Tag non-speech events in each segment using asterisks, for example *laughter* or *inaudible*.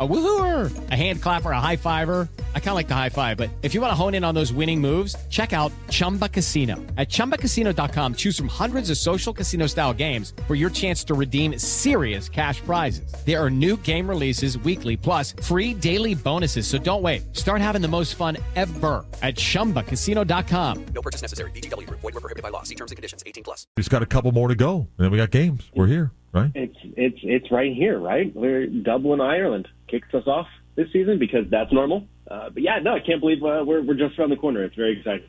A woohooer, a hand clapper, a high fiver. I kind of like the high five, but if you want to hone in on those winning moves, check out Chumba Casino. At ChumbaCasino.com, choose from hundreds of social casino style games for your chance to redeem serious cash prizes. There are new game releases weekly, plus free daily bonuses. So don't wait. Start having the most fun ever at ChumbaCasino.com. No purchase necessary. VGW. Void were prohibited by law. See terms and conditions. 18 plus. We just got a couple more to go, and then we got games. We're here, right? It's it's it's right here, right? We're Dublin, Ireland kicks us off this season because that's normal. Uh, but yeah, no, I can't believe uh, we're we're just around the corner. It's very exciting.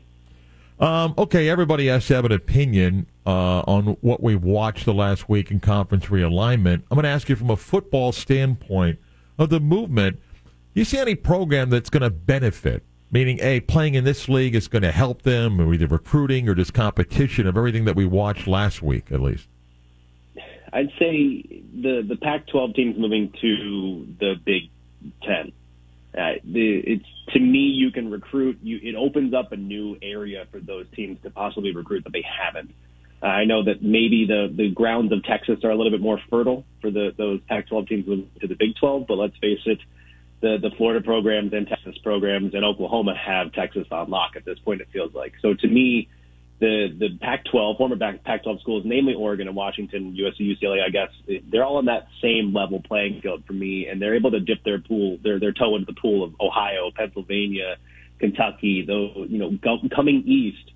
Um, okay, everybody has to have an opinion uh, on what we've watched the last week in conference realignment. I'm going to ask you from a football standpoint of the movement. You see any program that's going to benefit? Meaning, A, playing in this league is going to help them, or either recruiting or just competition of everything that we watched last week, at least. I'd say the the Pac-12 teams moving to the Big Ten. Uh, the, it's to me, you can recruit. You it opens up a new area for those teams to possibly recruit that they haven't. Uh, I know that maybe the the grounds of Texas are a little bit more fertile for the those Pac-12 teams moving to the Big 12, but let's face it, the the Florida programs and Texas programs and Oklahoma have Texas on lock at this point. It feels like so to me the the Pac-12 former Pac-12 schools, namely Oregon and Washington, USC, UCLA, I guess they're all on that same level playing field for me, and they're able to dip their pool, their their toe into the pool of Ohio, Pennsylvania, Kentucky, though you know go, coming east,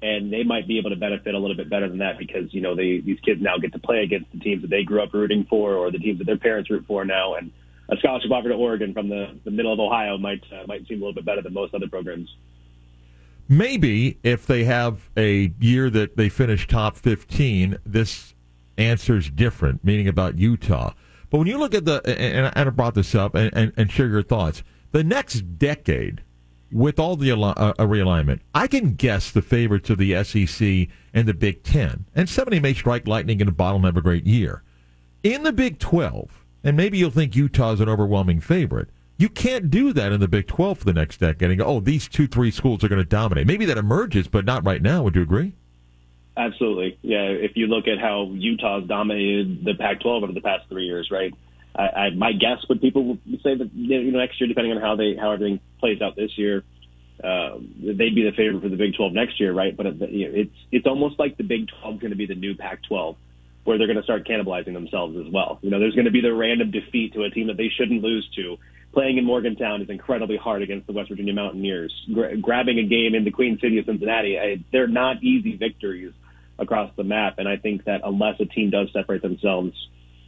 and they might be able to benefit a little bit better than that because you know they these kids now get to play against the teams that they grew up rooting for or the teams that their parents root for now, and a scholarship offer to Oregon from the the middle of Ohio might uh, might seem a little bit better than most other programs. Maybe if they have a year that they finish top 15, this answer's different, meaning about Utah. But when you look at the, and I brought this up and, and, and share your thoughts, the next decade, with all the uh, realignment, I can guess the favorites of the SEC and the Big Ten. And somebody may strike lightning in a bottle and have a great year. In the Big 12, and maybe you'll think Utah's an overwhelming favorite. You can't do that in the Big 12 for the next decade and go, oh, these two, three schools are going to dominate. Maybe that emerges, but not right now. Would you agree? Absolutely. Yeah. If you look at how Utah's dominated the Pac 12 over the past three years, right? I, I, my guess would people say that you know next year, depending on how they how everything plays out this year, uh, they'd be the favorite for the Big 12 next year, right? But you know, it's it's almost like the Big 12 is going to be the new Pac 12, where they're going to start cannibalizing themselves as well. You know, there's going to be the random defeat to a team that they shouldn't lose to, playing in Morgantown is incredibly hard against the West Virginia Mountaineers. Gra- grabbing a game in the Queen City of Cincinnati, I, they're not easy victories across the map. And I think that unless a team does separate themselves,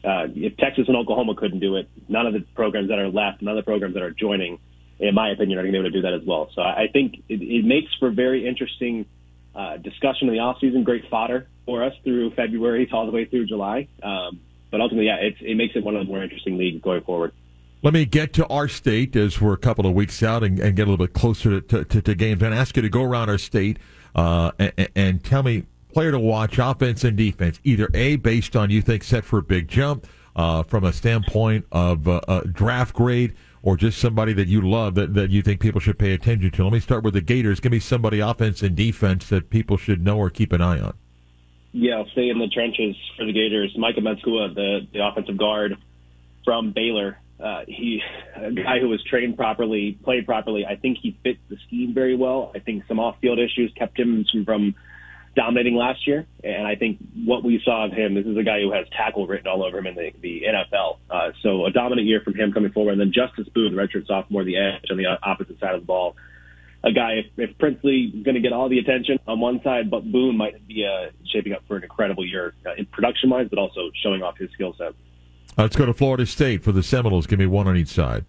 uh, if Texas and Oklahoma couldn't do it, none of the programs that are left, none of the programs that are joining, in my opinion, are going to be able to do that as well. So I think it, it makes for very interesting uh, discussion in the offseason, great fodder for us through February all the way through July. Um, but ultimately, yeah, it, it makes it one of the more interesting leagues going forward. Let me get to our state as we're a couple of weeks out and, and get a little bit closer to, to, to, games and ask you to go around our state uh, and, and, tell me player to watch, offense and defense, either A, based on you think set for a big jump uh, from a standpoint of uh, uh, draft grade, or just somebody that you love that, that you think people should pay attention to. Let me start with the Gators. Give me somebody offense and defense that people should know or keep an eye on. Yeah, I'll stay in the trenches for the Gators. Micah Mazzccua, the, the offensive guard from Baylor, uh, he a guy who was trained properly, played properly. I think he fit the scheme very well. I think some off-field issues kept him from, dominating last year, and I think what we saw of him, this is a guy who has tackle written all over him in the, the NFL. Uh, so a dominant year from him coming forward, and then Justus Boone, the redshirt sophomore, the edge on the opposite side of the ball. A guy, if, if Princely going to get all the attention on one side, but Boone might be uh, shaping up for an incredible year uh, in production-wise, but also showing off his skill set. Let's go to Florida State for the Seminoles. Give me one on each side.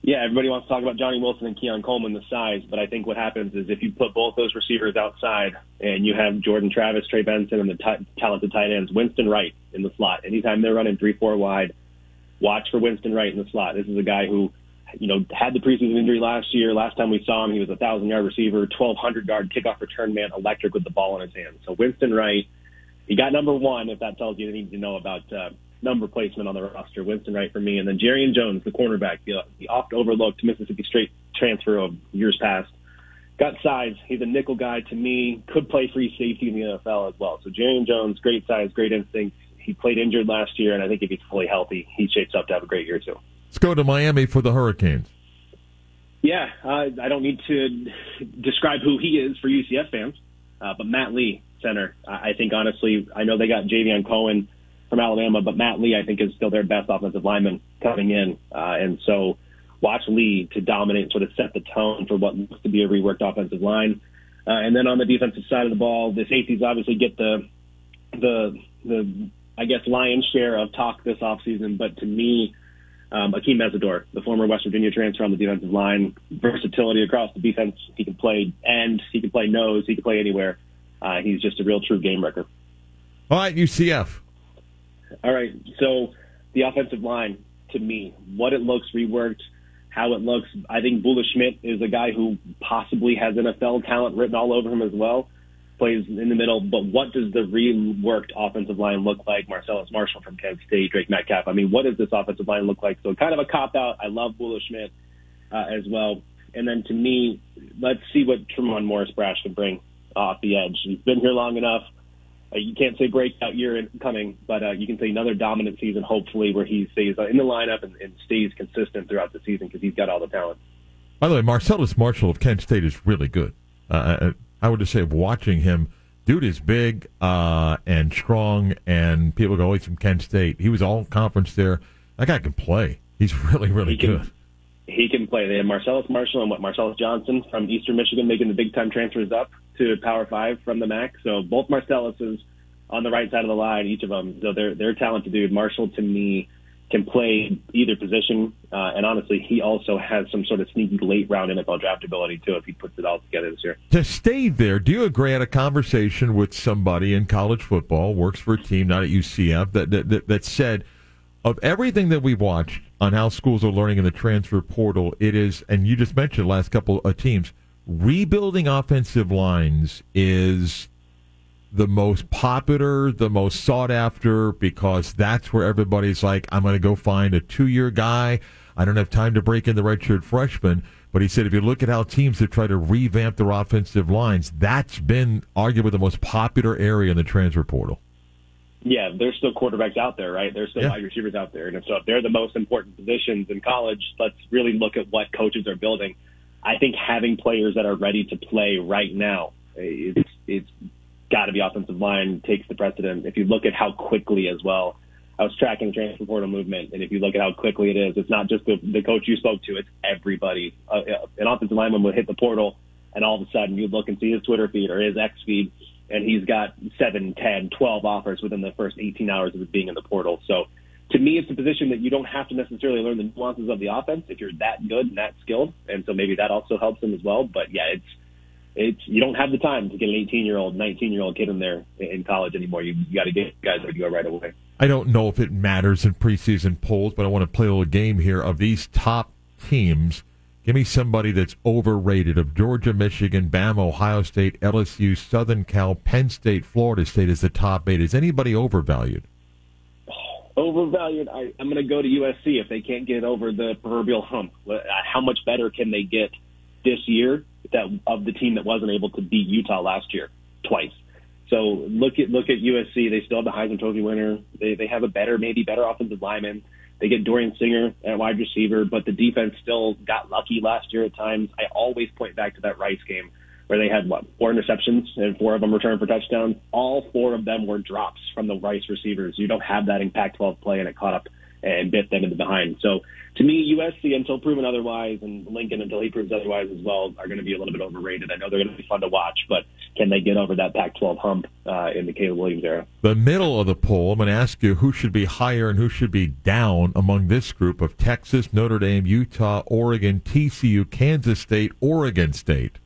Yeah, everybody wants to talk about Johnny Wilson and Keon Coleman, the size, but I think what happens is if you put both those receivers outside and you have Jordan Travis, Trey Benson, and the t- talented tight ends, Winston Wright in the slot. Anytime they're running three, four wide, watch for Winston Wright in the slot. This is a guy who, you know, had the preseason injury last year. Last time we saw him, he was a thousand yard receiver, twelve hundred yard kickoff return man, electric with the ball in his hand. So Winston Wright, he got number one. If that tells you anything to know about. Uh, number placement on the roster. Winston Wright for me, and then Jarrian Jones, the cornerback, the, the oft overlooked Mississippi State transfer of years past. got size. He's a nickel guy to me. Could play free safety in the NFL as well. So Jarrian Jones, great size, great instinct. He played injured last year, and I think if he's fully healthy, he shapes up to have a great year too. Let's go to Miami for the Hurricanes. Yeah, uh, I don't need to describe who he is for UCF fans, uh, but Matt Lee, center. I I think honestly, I know they got Javion Cohen from Alabama, but Matt Lee, I think, is still their best offensive lineman coming in, uh, and so watch Lee to dominate, and sort of set the tone for what looks to be a reworked offensive line. Uh, and then on the defensive side of the ball, the safeties obviously get the the the I guess lion's share of talk this offseason. But to me, um, Akeem Mesidor, the former West Virginia transfer on the defensive line, versatility across the defense. He can play end, he can play nose, he can play anywhere. Uh, he's just a real true game wrecker. All right, UCF. All right, so the offensive line, to me, what it looks reworked, how it looks. I think Bula Schmidt is a guy who possibly has NFL talent written all over him as well. Plays in the middle, but what does the reworked offensive line look like? Marcellus Marshall from Kent State, Drake Metcalf. I mean, what does this offensive line look like? So kind of a cop out. I love Bula Schmidt uh, as well. And then to me, let's see what Tre'mon Morris Brash can bring off the edge. He's been here long enough. Uh, you can't say breakout year in- coming, but uh, you can say another dominant season, hopefully, where he stays in the lineup and, and stays consistent throughout the season because he's got all the talent. By the way, Marcellus Marshall of Kent State is really good. Uh, I would just say, watching him, dude is big uh, and strong, and people go, oh, he's from Kent State. He was all conference there. That guy can play. He's *laughs* really, really He can- good. He can play. They have Marcellus Marshall and what Marcellus Johnson from Eastern Michigan making the big time transfers up to Power Five from the MAC. So both Marcelluses on the right side of the line, each of them. So they're they're talented dude. Marshall to me can play either position, uh, and honestly, he also has some sort of sneaky late round NFL draft ability too if he puts it all together this year. To stay there, do you agree? Had a conversation with somebody in college football, works for a team, not at UCF, that that, that, that said of everything that we've watched on how schools are learning in the transfer portal, it is, and you just mentioned the last couple of teams, rebuilding offensive lines is the most popular, the most sought after, because that's where everybody's like, I'm going to go find a two year guy. I don't have time to break in the redshirt freshman. But he said, if you look at how teams have tried to revamp their offensive lines, that's been arguably the most popular area in the transfer portal. Yeah, there's still quarterbacks out there, right? There's still Yeah. wide receivers out there, and if so, if they're the most important positions in college, let's really look at what coaches are building. I think having players that are ready to play right now, it's it's got to be offensive line takes the precedent. If you look at how quickly as well, I was tracking the transfer portal movement, and if you look at how quickly it is, it's not just the, the coach you spoke to; it's everybody. Uh, an offensive lineman would hit the portal, and all of a sudden you look and see his Twitter feed or his X feed, and he's got seven, ten, twelve offers within the first 18 hours of it being in the portal. So to me, it's a position that you don't have to necessarily learn the nuances of the offense if you're that good and that skilled. And so maybe that also helps him as well. But yeah, it's, it's, you don't have the time to get an 18 year old, 19 year old kid in there in college anymore. You, you got to get guys to go right away. I don't know if it matters in preseason polls, but I want to play a little game here of these top teams. Give me somebody that's overrated of Georgia, Michigan, Bama, Ohio State, LSU, Southern Cal, Penn State, Florida State is the top eight. Is anybody overvalued? Overvalued. I, I'm going to go to USC if they can't get over the proverbial hump. Uh, How much better can they get this year that of the team that wasn't able to beat Utah last year twice? So look at look at USC. They still have the Heisman Trophy winner. They they have a better maybe better offensive lineman. They get Dorian Singer at wide receiver, but the defense still got lucky last year at times. I always point back to that Rice game where they had what four interceptions and four of them returned for touchdowns. All four of them were drops from the Rice receivers. You don't have that in Pac-12 play, and it caught up and bit them in the behind. So to me, USC until proven otherwise, and Lincoln until he proves otherwise as well, are going to be a little bit overrated. I know they're going to be fun to watch, but can they get over that Pac-12 hump uh, in the Caleb Williams era? The middle of the poll, I'm going to ask you who should be higher and who should be down among this group of Texas, Notre Dame, Utah, Oregon, TCU, Kansas State, Oregon State.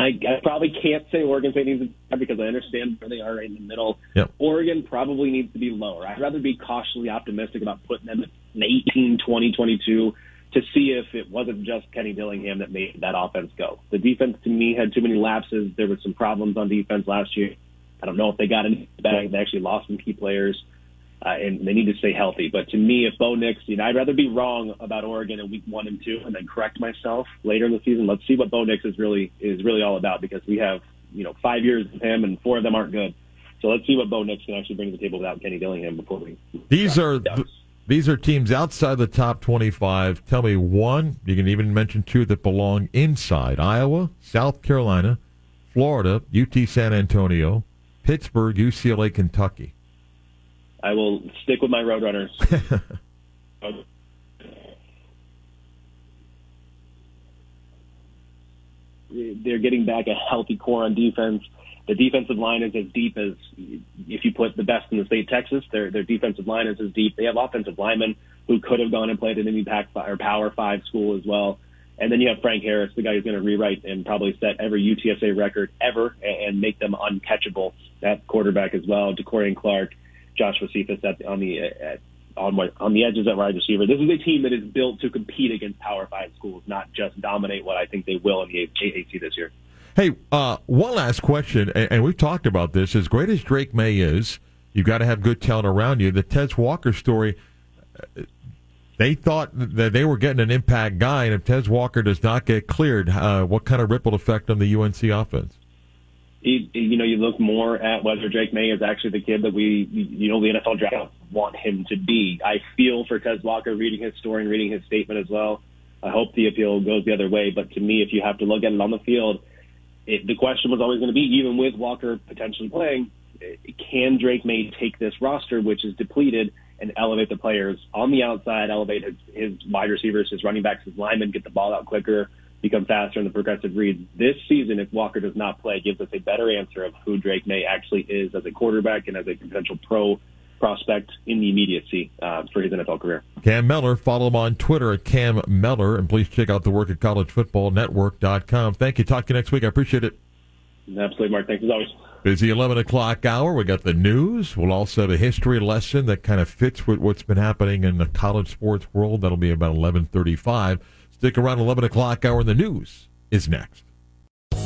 I, I probably can't say Oregon State needs to be because I understand where they are right in the middle. Yep. Oregon probably needs to be lower. I'd rather be cautiously optimistic about putting them an 18, 20, 22 to see if it wasn't just Kenny Dillingham that made that offense go. The defense to me had too many lapses. There were some problems on defense last year. I don't know if they got any back. They actually lost some key players. Uh, and they need to stay healthy. But to me, if Bo Nix, you know, I'd rather be wrong about Oregon in week one and two, and then correct myself later in the season. Let's see what Bo Nix is really is really all about because we have you know five years of him, and four of them aren't good. So let's see what Bo Nix can actually bring to the table without Kenny Dillingham before we. These are these are teams outside the top twenty-five. Tell me one. You can even mention two that belong inside: Iowa, South Carolina, Florida, UT San Antonio, Pittsburgh, UCLA, Kentucky. I will stick with my Roadrunners. *laughs* They're getting back a healthy core on defense. The defensive line is as deep as if you put the best in the state, of Texas. Their their defensive line is as deep. They have offensive linemen who could have gone and played at any Pac or Power Five school as well. And then you have Frank Harris, the guy who's going to rewrite and probably set every UTSA record ever and, and make them uncatchable at quarterback as well. DeCorian Clark, Joshua Cephas at, on the at, on on the edges at wide receiver. This is a team that is built to compete against Power Five schools, not just dominate what I think they will in the AAC this year. Hey, uh, one last question, and, and we've talked about this. As great as Drake Maye is, you've got to have good talent around you. The Tez Walker story. uh, They thought that they were getting an impact guy, and if Tez Walker does not get cleared, uh, what kind of ripple effect on the UNC offense? You, you know, you look more at whether Drake Maye is actually the kid that we, you know, the NFL draft want him to be. I feel for Tez Walker reading his story and reading his statement as well. I hope the appeal goes the other way. But to me, if you have to look at it on the field, it, the question was always going to be, even with Walker potentially playing, can Drake Maye take this roster, which is depleted, and elevate the players on the outside, elevate his, his wide receivers, his running backs, his linemen, get the ball out quicker, become faster in the progressive reads. This season, if Walker does not play, gives us a better answer of who Drake Maye actually is as a quarterback and as a potential pro prospect in the immediacy uh, for his NFL career. Cam Mellor, follow him on Twitter at Cam Mellor, and please check out the work at collegefootballnetwork.com. Thank you. Talk to you next week. I appreciate it. Absolutely, Mark. Thanks as always. Busy 11 o'clock hour. We got the news. We'll also have a history lesson that kind of fits with what's been happening in the college sports world. That'll be about 1135. Stick around 11 o'clock hour. The news is next.